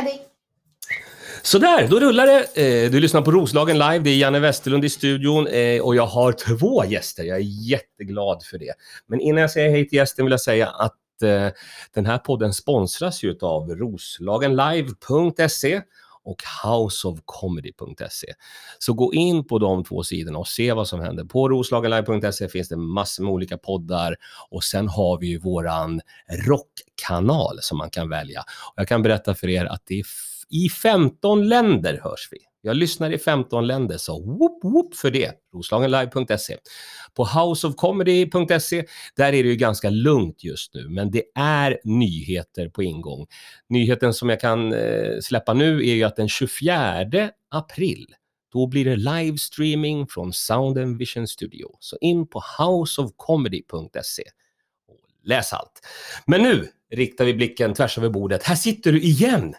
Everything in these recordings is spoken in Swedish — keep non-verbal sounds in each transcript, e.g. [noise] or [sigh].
Eddie. Sådär, då rullar det. Eh, du lyssnar på Roslagen live. Det är Janne Westerlund i studion eh, och jag har två gäster. Jag är jätteglad för det. Men innan jag säger hej till gästen vill jag säga att eh, den här podden sponsras ju av roslagenlive.se och houseofcomedy.se. Så gå in på de två sidorna och se vad som händer. På roslagenlive.se finns det massor med olika poddar och sen har vi ju våran rockkanal som man kan välja. Och jag kan berätta för er att det är i 15 länder hörs vi. Jag lyssnar i 15 länder, så whoop whoop för det. Roslagenlive.se. På houseofcomedy.se, där är det ju ganska lugnt just nu, men det är nyheter på ingång. Nyheten som jag kan eh, släppa nu är ju att den 24 april, då blir det livestreaming från Sound and Vision Studio. Så in på houseofcomedy.se och läs allt. Men nu riktar vi blicken tvärs över bordet. Här sitter du igen!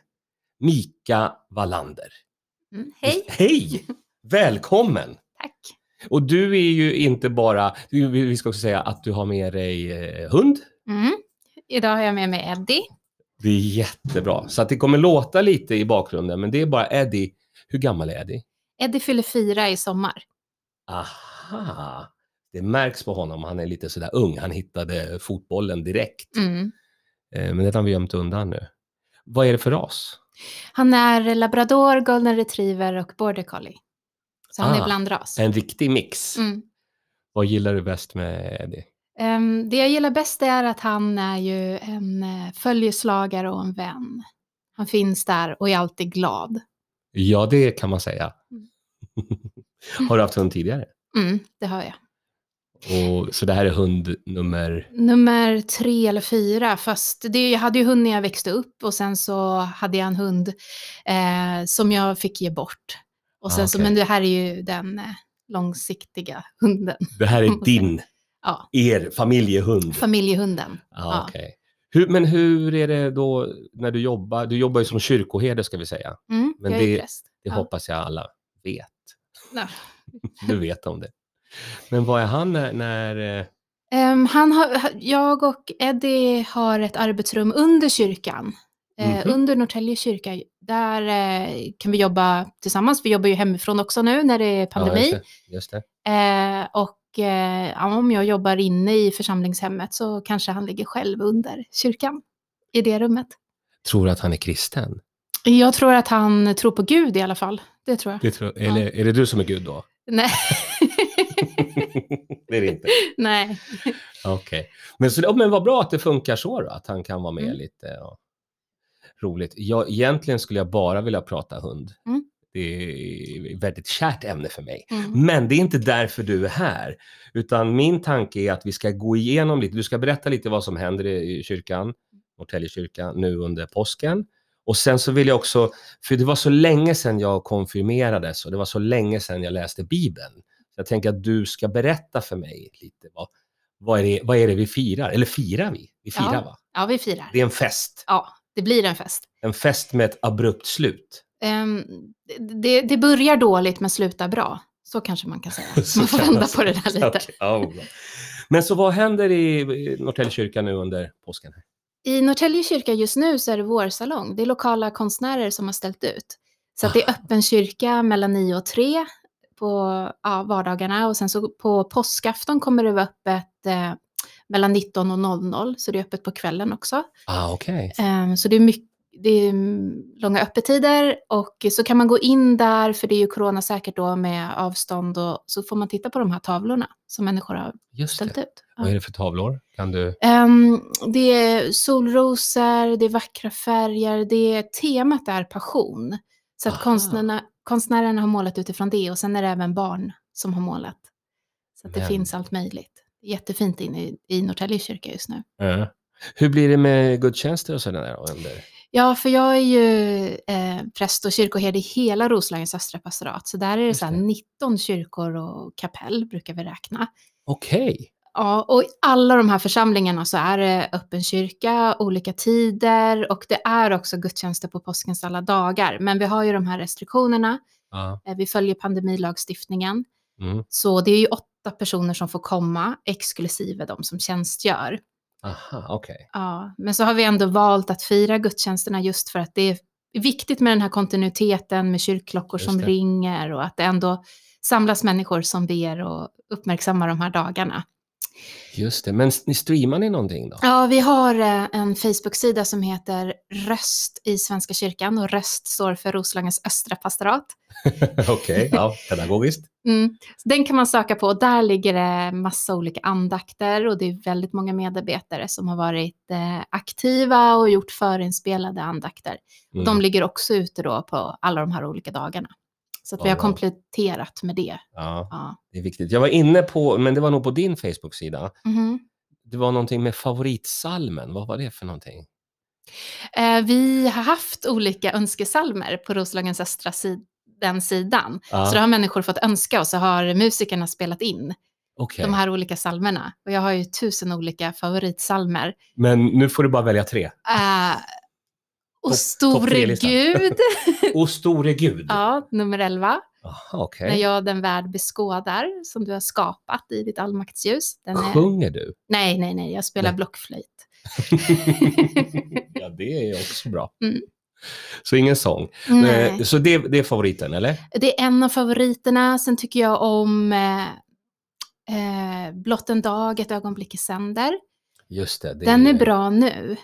Mika Wallander. Mm, hej. Hej! Välkommen! [laughs] Tack. Och du är ju inte bara, vi ska också säga att du har med dig eh, hund. Mm. Idag har jag med mig Eddie. Det är jättebra. Så att det kommer låta lite i bakgrunden, men det är bara Eddie. Hur gammal är Eddie? Eddie fyller fyra i sommar. Aha! Det märks på honom, han är lite sådär ung. Han hittade fotbollen direkt. Mm. Eh, Men det har vi gömt undan nu. Vad är det för ras? Han är labrador, golden retriever och border collie. Så han Ah, är blandras. En riktig mix. Mm. Vad gillar du bäst med Eddie? Ehm, det jag gillar bäst är att han är ju en uh, följeslagare och en vän. Han finns där och är alltid glad. Ja, det kan man säga. Mm. [laughs] har du haft hund tidigare? Mm, det har jag. Och, så det här är hund nummer... Nummer tre eller fyra, fast det, jag hade ju hund när jag växte upp och sen så hade jag en hund eh, som jag fick ge bort. Och sen Ah, så, okej. men det här är ju den eh, långsiktiga hunden. Det här är [laughs] din, Ja, er familjehund. familjehunden. Ja. okej. Hur, men hur är det då när du jobbar? Du jobbar ju som kyrkoherde ska vi säga. Mm, Men jag är det- präst. Det Ja. hoppas jag alla vet. [laughs] Du vet om det. Men vad är han när... när Ehm, han har, jag och Eddie har ett arbetsrum under kyrkan. Eh, Mhm. Under Norrtälje kyrka. Där eh, kan vi jobba tillsammans. Vi jobbar ju hemifrån också nu när det är ja, pandemi. just det, just det. Eh, och eh, ja, om jag jobbar inne i församlingshemmet så kanske han ligger själv under kyrkan i det rummet. Tror du att han är kristen? Jag tror att han tror på Gud i alla fall. Det tror jag. Det tror, eller är det du som är Gud då? Nej. [laughs] [laughs] det är det inte. Nej. Okej. Men, så, ja, men vad bra att det funkar så då, att han kan vara med Mm. lite. Ja. Roligt. Jag, egentligen skulle jag bara vilja prata hund. Mm. Det är ett väldigt kärt ämne för mig. Mm. Men det är inte därför du är här. Utan min tanke är att vi ska gå igenom lite. Du ska berätta lite vad som händer i i kyrkan, Norrtälje kyrka, nu under påsken. Och sen så vill jag också, för det var så länge sedan jag konfirmerades och det var så länge sedan jag läste Bibeln. Så jag tänker att du ska berätta för mig lite vad, vad, är, det, vad är det vi firar? Eller firar vi? Vi firar Ja. va? Ja, vi firar. Det är en fest. Ja, det blir en fest. En fest med ett abrupt slut. Ehm, det, det börjar dåligt men slutar bra. Så kanske man kan säga. [laughs] Man får vända på det där lite. Men så vad händer i Norrtälje kyrka nu under påsken? I Norrtälje kyrka just nu så är det vårsalong. Det är lokala konstnärer som har ställt ut. Så det är öppen kyrka mellan 9 och 3 på ja, vardagarna och sen så på påskafton kommer det vara öppet eh, mellan 19 och 00 så det är öppet på kvällen också. Ah, okej. Eh, så det är, mycket, det är mm, långa öppettider och så kan man gå in där för det är ju coronasäkert då med avstånd och så får man titta på de här tavlorna som människor har Just ställt det. ut. Vad är det för tavlor? Kan du? Ehm, det är solrosor, det är vackra färger, det är, temat är passion. Så att Aha. konstnärerna, konstnärerna har målat utifrån det och sen är det även barn som har målat. Så det finns allt möjligt. Jättefint inne i, i Norrtälje kyrka just nu. Ja. Hur blir det med gudstjänster och sådana där? Under? Ja, för jag är ju eh, präst och kyrkoherde i hela Roslagens östra pastorat. Så där är det, så här det. 19 kyrkor och kapell brukar vi räkna. Okej. Ja, och i alla de här församlingarna så är det öppen kyrka, olika tider och det är också gudstjänster på påskens alla dagar. Men vi har ju de här restriktionerna, Ja. eh, vi följer pandemilagstiftningen. Mm. Så det är ju åtta personer som får komma, exklusive de som tjänstgör. Aha, okej. Ja, men så har vi ändå valt att fira gudstjänsterna just för att det är viktigt med den här kontinuiteten med kyrkklockor Just som det. ringer och att det ändå samlas människor som ber och uppmärksammar de här dagarna. Just det, men ni streamar ni någonting då? Ja, vi har eh, en Facebook-sida som heter Röst i Svenska kyrkan och Röst står för Roslagens östra pastorat. [laughs] Okej, ja, pedagogiskt. [laughs] Mm. Den kan man söka på och där ligger det massa olika andakter och det är väldigt många medarbetare som har varit eh, aktiva och gjort förinspelade andakter. Mm. De ligger också ute då på alla de här olika dagarna. Så att vi har kompletterat med det. Ja, Ja. det är viktigt. Jag var inne på, men det var nog på din Facebook-sida. Mhm. Det var någonting med favoritsalmen. Vad var det för någonting? Eh, vi har haft olika önskesalmer på Roslagens östra sid- den sidan. Ja, Så då har människor fått önska och så har musikerna spelat in okej. de här olika salmerna. Och jag har ju tusen olika favoritsalmer. Men nu får du bara välja tre. Uh, och store. Gud, O store Gud. ja, nummer 11. Aha, okej. När jag den värld beskådar, som du har skapat i ditt allmaktsljus. Den är... Sjunger du? Nej, nej, nej, jag spelar Nej. blockflöjt. [laughs] ja, det är också bra. Mm. Så ingen sång. Nej. Eh, Så det, det är favoriten, eller? Det är en av favoriterna. Sen tycker jag om eh, eh, Blott en dag, ett ögonblick i sänder. Just det. det Den är bra nu.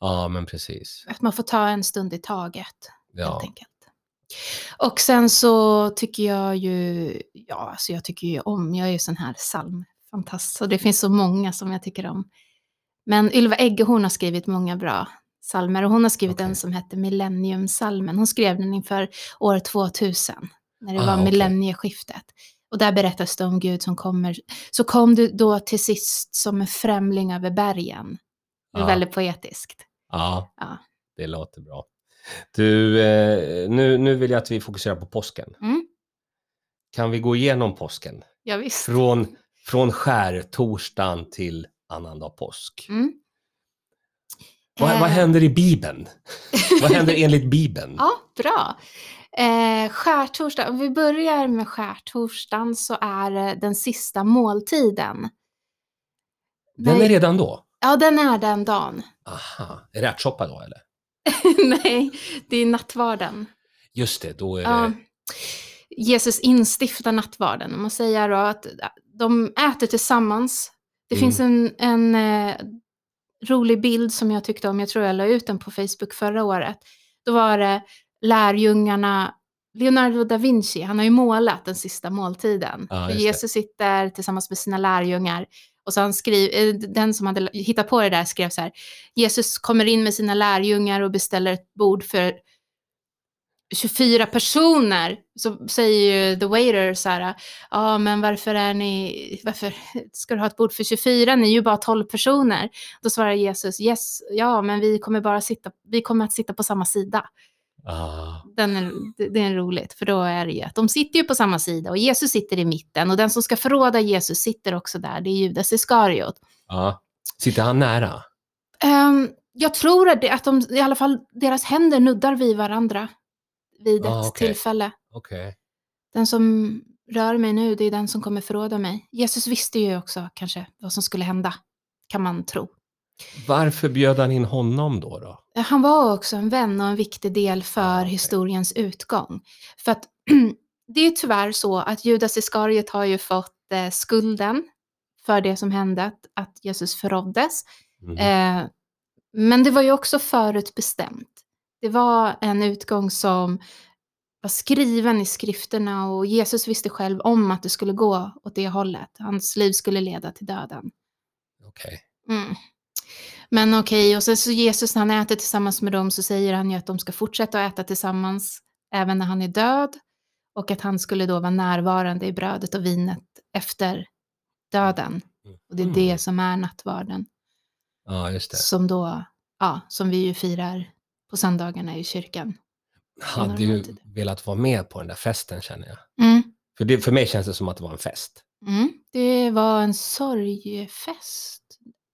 Ja, men precis. Att man får ta en stund i taget, Ja. helt enkelt. Och sen så tycker jag ju, ja, alltså jag tycker ju om, jag är ju sån här psalmfantast, och det finns så många som jag tycker om. Men Ylva Eggehorn har skrivit många bra psalmer och hon har skrivit Okej. en som heter Millenniumsalmen. Hon skrev den inför år 2000, när det Ah, var okej. millennieskiftet. Och där berättas det om Gud som kommer, så kom du då till sist som en främling över bergen. Det är Ja. väldigt poetiskt. Ja, Ja. det låter bra. Du, eh, nu, nu vill jag att vi fokuserar på påsken. Mm. Kan vi gå igenom påsken? Ja, visst. Från, från skärtorsdagen till annandag påsk. Mm. Vad, Eh, vad händer i Bibeln? vad händer [laughs] enligt Bibeln? Ja, bra. Eh, skärtorsdag, om vi börjar med skärtorsdagen så är det den sista måltiden. Den Nej. är redan då? Ja, den är den dagen. Aha, är det ärtsoppa då eller? [laughs] Nej, det är nattvarden. Just det, då är det... Ja. Jesus instiftar nattvarden. Man säger då att de äter tillsammans. Det Mm. finns en, en eh, rolig bild som jag tyckte om, jag tror jag la ut den på Facebook förra året. Då var det lärjungarna, Leonardo da Vinci, han har ju målat den sista måltiden. Det. Jesus sitter tillsammans med sina lärjungar och så han skrev, eh, den som hade hittat på det där skrev så här, Jesus kommer in med sina lärjungar och beställer ett bord för 24 personer. Så säger ju the waiter så här, ja men varför är ni, varför ska du ha ett bord för 24, ni är ju bara 12 personer. Då svarar Jesus, yes, ja men vi kommer bara sitta, vi kommer att sitta på samma sida. Ah, Den är, det, är roligt, för då är det ju att de sitter ju på samma sida och Jesus sitter i mitten och den som ska förråda Jesus sitter också där, det är Judas Iskariot. ja. Sitter han nära? Ehm, jag tror att, det, att de, i alla fall deras händer nuddar vid varandra vid ett Ah, okej. tillfälle. Okej. Den som rör mig nu, det är den som kommer förråda mig. Jesus visste ju också kanske vad som skulle hända, kan man tro. Varför bjöd han in honom då? då? Han var också en vän och en viktig del för Ah, okej. historiens utgång. För att [clears throat] det är tyvärr så att Judas Iskariot har ju fått eh, skulden för det som hände, att, att Jesus förråddes. Mm. Eh, men det var ju också förutbestämt. Det var en utgång som var skriven i skrifterna och Jesus visste själv om att det skulle gå åt det hållet. Hans liv skulle leda till döden. Okej. Mm. Men okej, och sen så Jesus när han äter tillsammans med dem så säger han ju att de ska fortsätta att äta tillsammans även när han är död. Och att han skulle då vara närvarande i brödet och vinet efter döden. Och det är Mm. det som är nattvarden. Ja, just det. Som då, ja, som vi ju firar på söndagarna i kyrkan. Hade ju velat vara med på den där festen känner jag. Mm. För, det, för mig känns det som att det var en fest. Mm. Det var en sorgefest.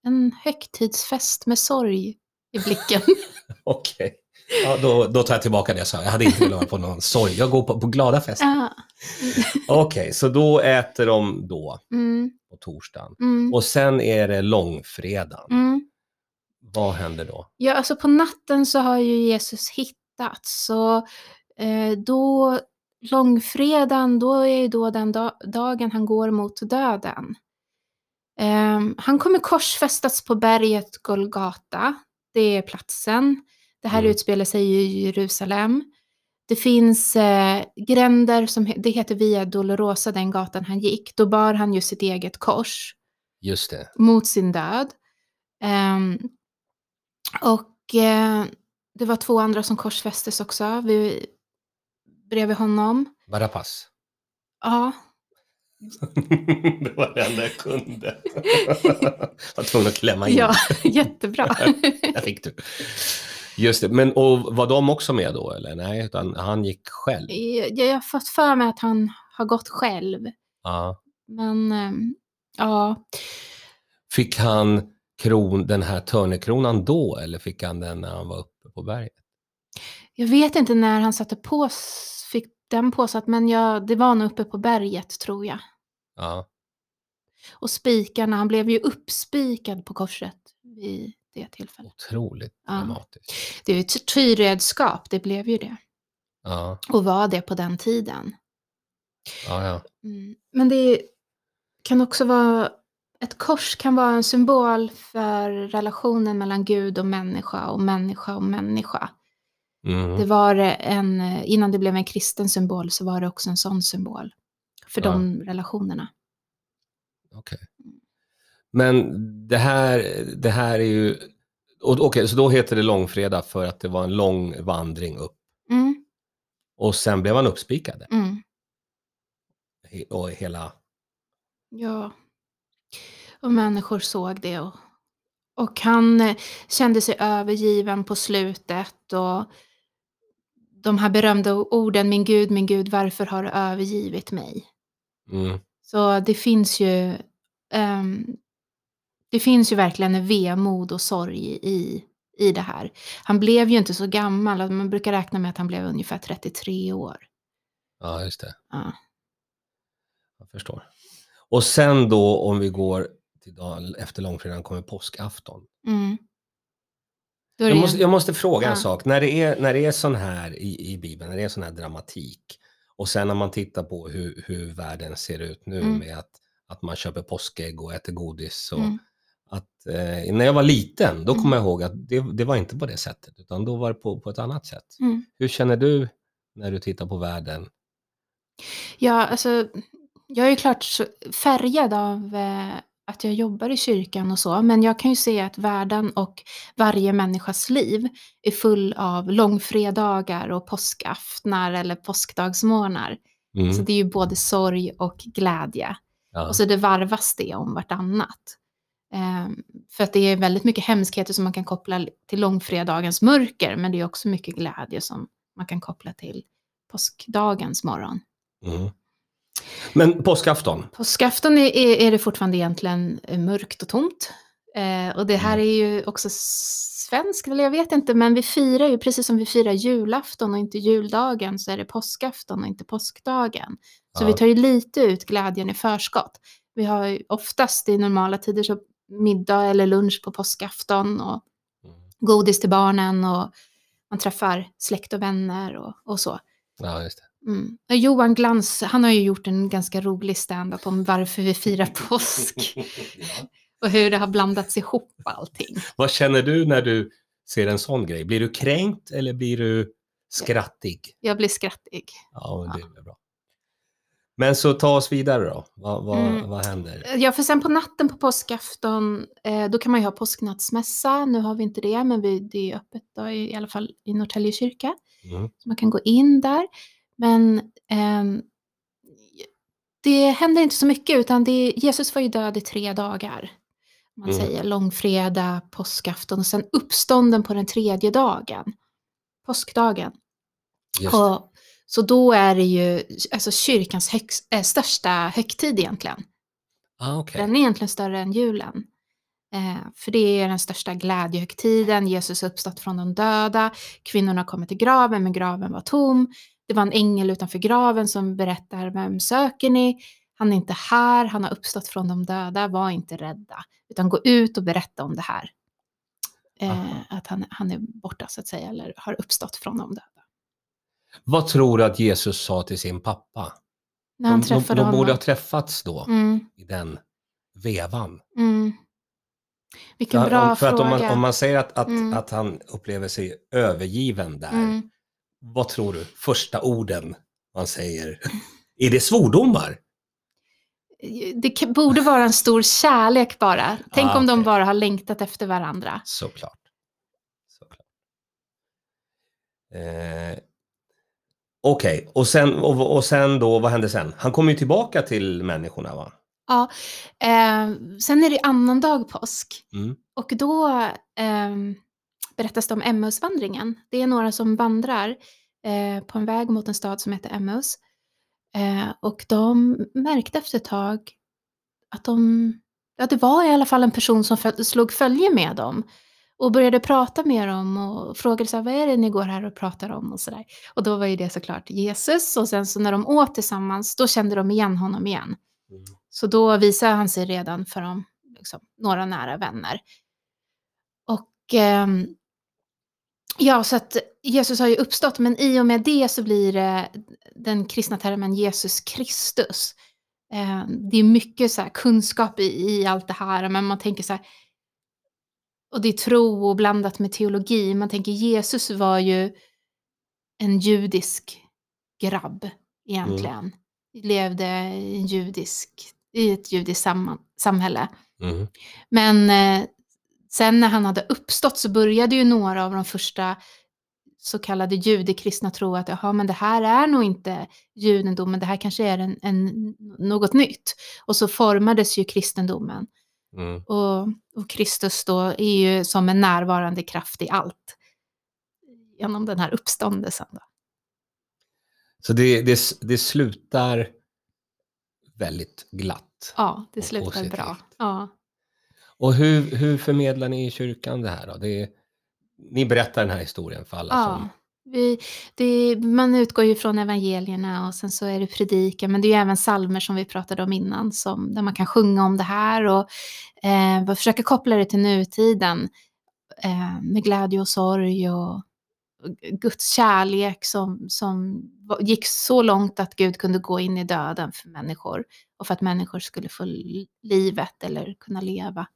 En högtidsfest med sorg i blicken. [laughs] Okej. Ja, då, då tar jag tillbaka det jag sa. Jag hade inte velat vara på någon sorg. Jag går på, på glada fester. ja. [laughs] Okej, så då äter de då mm. på torsdagen. Mm. Och sen är det långfredagen. Mm. Vad händer då? Ja, alltså på natten så har ju Jesus hittat hittats. Så eh, då, långfredagen, då är ju då den da dagen han går mot döden. Eh, han kommer korsfästas på berget Golgata. Det är platsen. Det här Mm. utspelar sig i Jerusalem. Det finns eh, gränder som det heter Via Dolorosa, den gatan han gick. Då bar han ju sitt eget kors Just det. mot sin död. Ehm, och eh, det var två andra som korsfästes också vid, bredvid honom. Barabbas. Ja, det var det enda jag kunde. [laughs] jag var tvungen att klämma in. ja jättebra. [laughs] Där fick du. Just det, men och var de också med då eller? Nej, utan han gick själv. jag, jag har fått för mig att han har gått själv. Ja. Men ehm, ja, Fick han kron, den här törnekronan då eller fick han den när han var uppe på berget? jag vet inte när han satte på, s- fick den påsatt, men jag, det var nog uppe på berget tror jag. Ja, Och spikarna, han blev ju uppspikad på korset vid det tillfället. otroligt Ja. dramatiskt. Det är ju ett tyredskap, det blev ju det. Ja, Och var det på den tiden. ja, ja. Mm. Men det kan också vara, ett kors kan vara en symbol för relationen mellan Gud och människa och människa och människa. Mm. Det var en, innan det blev en kristen symbol så var det också en sån symbol för Ja. de relationerna. Okej. Men det här, det här är ju... Okej, så då heter det långfredag för att det var en lång vandring upp. Mm, Och sen blev han uppspikad. mm, He- Och hela... ja. Och människor såg det. Och, och han eh, kände sig övergiven på slutet. Och de här berömda orden, min Gud, min Gud, varför har du övergivit mig? Mm. Så det finns ju, ehm, det finns ju verkligen en vemod och sorg i, i det här. Han blev ju inte så gammal, man brukar räkna med att han blev ungefär 33 år. Ja, just det. Ja. Jag förstår. Och sen då om vi går till dagen efter långfredagen kommer påskafton. Mm. Jag måste, jag måste fråga en Ja. sak. När det är, när det är sån här i, i Bibeln, när det är sån här dramatik och sen när man tittar på hur, hur världen ser ut nu Mm. med att, att man köper påskägg och äter godis. Och Mm. att, eh, när jag var liten, då Mm. kommer jag ihåg att det, det var inte på det sättet, utan då var det på, på ett annat sätt. Mm. Hur känner du när du tittar på världen? Ja, alltså, jag är ju klart färgad av eh, att jag jobbar i kyrkan och så, men jag kan ju se att världen och varje människas liv är full av långfredagar och påskaftnar eller påskdagsmorgnar. Mm. Så det är ju både sorg och glädje. Ja. Och så det varvas det om vartannat. Ehm, för att det är väldigt mycket hemskheter som man kan koppla till långfredagens mörker, men det är också mycket glädje som man kan koppla till påskdagens morgon. Mm. Men påskafton, Påskafton är, är, det fortfarande egentligen eh, mörkt och tomt. Eh, och det här är ju också svenskt, eller jag vet inte, men vi firar ju, precis som vi firar julafton och inte juldagen, så är det påskafton och inte påskdagen. Så Ja. vi tar ju lite ut glädjen i förskott. Vi har ju oftast i normala tider så middag eller lunch på påskafton och Mm. godis till barnen och man träffar släkt och vänner och, och så. ja just det. Mm. Johan Glans, han har ju gjort en ganska rolig stand-up om varför vi firar [laughs] påsk ja. och hur det har blandats ihop allting. Vad känner du när du ser en sån grej? Blir du kränkt eller blir du skrattig? Jag blir skrattig. Ja, det är bra. Men så ta oss vidare då. Vad, vad, Mm. vad händer? Ja, för sen på natten på påskafton, eh, då kan man ju ha påsknattsmässa. Nu har vi inte det, men vi, det är öppet då, i, i alla fall i Norrtälje kyrka. Mm. Så man kan gå in där. Men ehm, det händer inte så mycket, utan det, Jesus var ju död i tre dagar. Man Mm. säger långfredag, påskafton och sen uppstånden på den tredje dagen. Påskdagen. Och, så då är det ju alltså, kyrkans högst, äh, största högtid egentligen. Ah, okej. Den är egentligen större än julen. Eh, för det är den största glädjehögtiden. Jesus uppstått från de döda. Kvinnorna kommer till graven, men graven var tom. Det var en ängel utanför graven som berättar, vem söker ni? Han är inte här, han har uppstått från de döda, var inte rädda. Utan gå ut och berätta om det här. Eh, att han, han är borta så att säga, eller har uppstått från de döda. Vad tror du att Jesus sa till sin pappa? När han de, de, träffade de borde honom. ha träffats då, Mm, i den vevan. mm. Vilken För, bra för fråga. om man, om man säger att, att, Mm. att han upplever sig övergiven där, mm. Vad tror du? Första orden man säger. Är det svordomar? Det borde vara en stor kärlek bara. Tänk Ah, om de okej. bara har längtat efter varandra. Såklart. Såklart. Eh, Okej, och, sen, och, och sen då, vad hände sen? Han kom ju tillbaka till människorna va? Ja. Eh, sen är det annandag påsk. Mm. Och då ehm, berättas det om Emmausvandringen. Det är några som vandrar eh, på en väg mot en stad som heter Emmaus. Eh, och de märkte efter ett tag att de, ja det var i alla fall en person som föl- slog följe med dem. Och började prata med dem och frågade så här, vad är det ni går här och pratar om och sådär. Och då var ju det såklart Jesus och sen så när de åt tillsammans då kände de igen honom igen. Mm. Så då visar han sig redan för dem, liksom, några nära vänner. Och ehm, ja, så att Jesus har ju uppstått, men i och med det så blir det den kristna termen Jesus Kristus. Eh, det är mycket så här kunskap i, allt det här, men man tänker så här, och det är tro och blandat med teologi. Man tänker Jesus var ju en judisk grabb egentligen. Levde i, judisk, i ett judiskt sam, samhälle. Mm. Men eh, sen när han hade uppstått så började ju några av de första så kallade judekristna tro att jaha, men det här är nog inte judendomen, det här kanske är en, en, något nytt. Och så formades ju kristendomen. Mm. Och, och Kristus då är ju som en närvarande kraft i allt. Genom den här uppståndelsen. Då. Så det, det, det slutar väldigt glatt. Ja, det slutar bra. Ja. Och hur, hur förmedlar ni i kyrkan det här då? Det är, ni berättar den här historien för alla Ja, som... vi, det, man utgår ju från evangelierna och sen så är det predikan, men det är ju även salmer som vi pratade om innan, som, där man kan sjunga om det här och eh, försöka koppla det till nutiden eh, med glädje och sorg och, och Guds kärlek som, som gick så långt att Gud kunde gå in i döden för människor och för att människor skulle få li- livet eller kunna leva.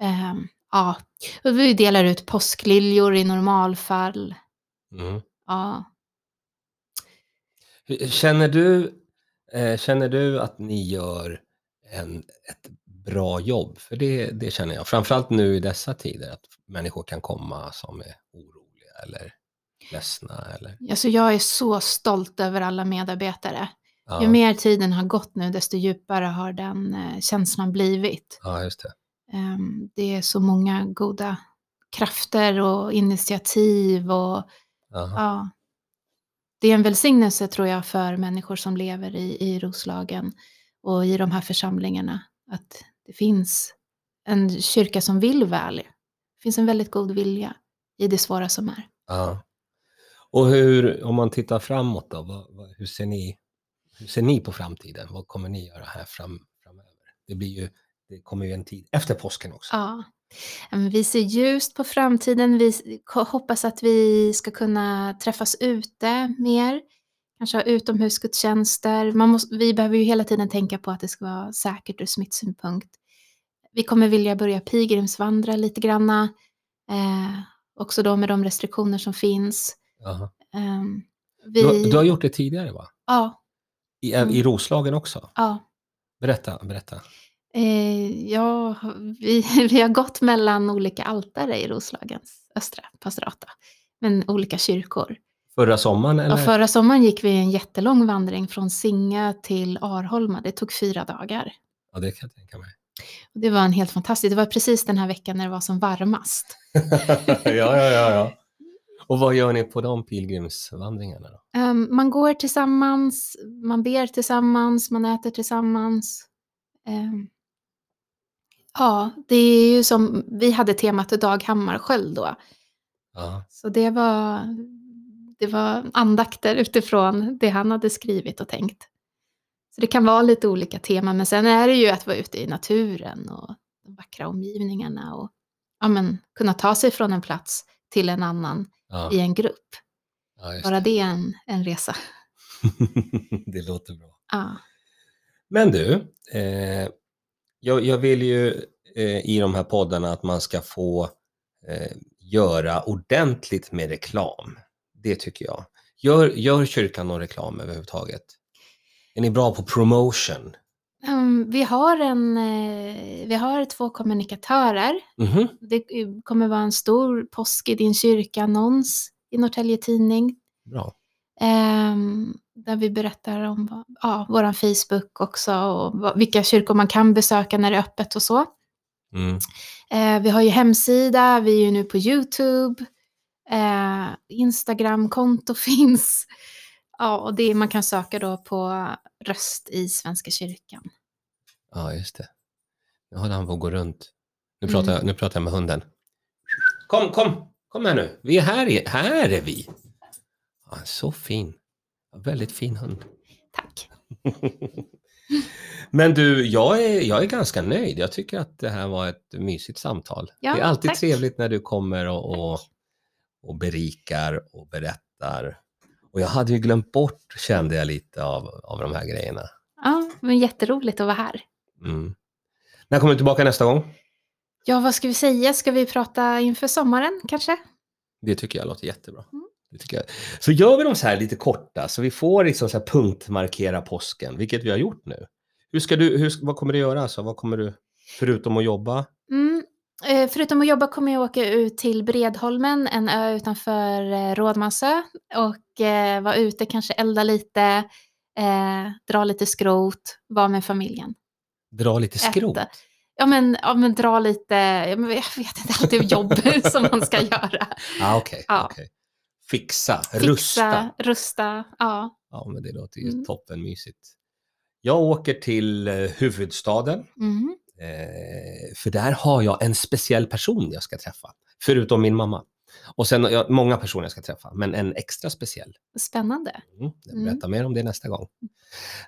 Eh, ja, vi delar ut påskliljor i normalfall. Mm. Ja. Känner du, eh, känner du att ni gör en, ett bra jobb? För det, det känner jag. Framförallt nu i dessa tider, att människor kan komma som är oroliga eller ledsna. Eller, Alltså jag är så stolt över alla medarbetare. ja, Ju mer tiden har gått nu, desto djupare har den eh, känslan blivit. ja, just det. Ehm, det är så många goda krafter och initiativ och Ja. ja. Det är en välsignelse tror jag för människor som lever i, i Roslagen och i de här församlingarna. Att det finns en kyrka som vill väl. Det finns en väldigt god vilja i det svåra som är. Ja. Och hur, om man tittar framåt då, vad, vad, hur, ser ni, hur ser ni på framtiden? Vad kommer ni göra här fram, framöver? Det, blir ju, det kommer ju en tid efter påsken också. Ja. Vi ser ljust på framtiden. Vi hoppas att vi ska kunna träffas ute mer. Kanske ha utomhusgudstjänster. Man måste, vi behöver ju hela tiden tänka på att det ska vara säkert ur smittsynpunkt. Vi kommer vilja börja pilgrimsvandra lite granna. Eh, också då med de restriktioner som finns. Ehm, vi, Du, har- du har gjort det tidigare va? Ja, I, Mm. I Roslagen också? ja. Berätta, berätta. Eh, ja, vi, [laughs] vi har gått mellan olika altare i Roslagens östra pastorata. Men olika kyrkor. Förra sommaren eller? Och förra sommaren gick vi en jättelång vandring från Singö till Arholma. Det tog fyra dagar. Ja, det kan jag tänka mig. Det var en helt fantastisk, det var precis den här veckan när det var som varmast. [laughs] ja, ja, ja, ja. Och vad gör ni på de pilgrimsvandringarna då? Ehm, man går tillsammans, man ber tillsammans, man äter tillsammans. Ehm, ja, det är ju som, vi hade temat Dag Hammarskjöld då. Ja, Så det var, det var andakter utifrån det han hade skrivit och tänkt. Så det kan vara lite olika teman, men sen är det ju att vara ute i naturen och de vackra omgivningarna och ja, men, kunna ta sig från en plats till en annan Ja, i en grupp. ja Bara det är en, en resa. det. [laughs] det låter bra. Ja. Men du, eh, jag, jag vill ju eh, i de här poddarna att man ska få eh, göra ordentligt med reklam. Det tycker jag. Gör, gör kyrkan någon reklam överhuvudtaget? Är ni bra på promotion? Um, vi, har en, eh, vi har två kommunikatörer. Mhm. Det eh, kommer vara en stor påsk i din kyrka-annons i Norrtälje Tidning. Bra. Ehm, där vi berättar om ja, vår Facebook också och vilka kyrkor man kan besöka när det är öppet och så. Mm. Eh, vi har ju hemsida, vi är ju nu på YouTube. Eh, Instagramkonto [laughs] finns. Ja, och det, man kan söka då på röst i Svenska kyrkan. Ja, just det. Nu håller han på att gå runt. Nu Mm. pratar, jag, nu pratar jag med hunden. Kom, kom! Kom här nu. Vi är här. Här är vi. Ja, så fin. Väldigt fin hund. Tack. [laughs] Men du, jag är, jag är ganska nöjd. Jag tycker att det här var ett mysigt samtal. Ja, det är alltid tack. trevligt när du kommer och, och, och berikar och berättar. Och jag hade ju glömt bort, kände jag lite av, av de här grejerna. Ja, men jätteroligt att vara här. Mm. När kommer du tillbaka nästa gång? Ja, vad ska vi säga? Ska vi prata inför sommaren kanske? Det tycker jag låter jättebra. Mm. Det tycker jag. Så gör vi dem så här lite korta, så vi får liksom så här punktmarkera påsken, vilket vi har gjort nu. Hur ska du, hur, vad kommer du göra? Alltså, vad kommer du, förutom att jobba? Mm. Eh, förutom att jobba kommer jag åka ut till Bredholmen, en ö utanför eh, Rådmansö. Och eh, vara ute, kanske elda lite, eh, dra lite skrot, vara med familjen. Dra lite skrot? Äta. Ja men, ja men dra lite, jag vet inte, alltid jobb [laughs] som man ska göra. Ah, okej, Ja. okej. Fixa, Fixa, rusta. rusta, ja. Ja, men det låter ju Mm. toppenmysigt. Jag åker till eh, huvudstaden, Mm. eh, för där har jag en speciell person jag ska träffa, förutom min mamma. Och sen ja, många personer jag ska träffa, men en extra speciell. Spännande. Mm, jag Mm. berättar mer om det nästa gång.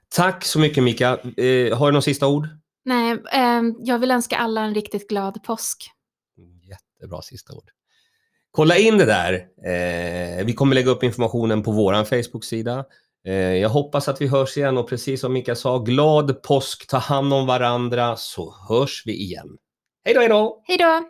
Tack så mycket Mika. Eh, har du några sista ord? Nej, ehm, jag vill önska alla en riktigt glad påsk. Mm, Jättebra sista ord. Kolla in det där. Eh, vi kommer lägga upp informationen på vår Facebook-sida. Eh, jag hoppas att vi hörs igen och precis som Mika sa, glad påsk, ta hand om varandra så hörs vi igen. Hej då, hej då! Hej då!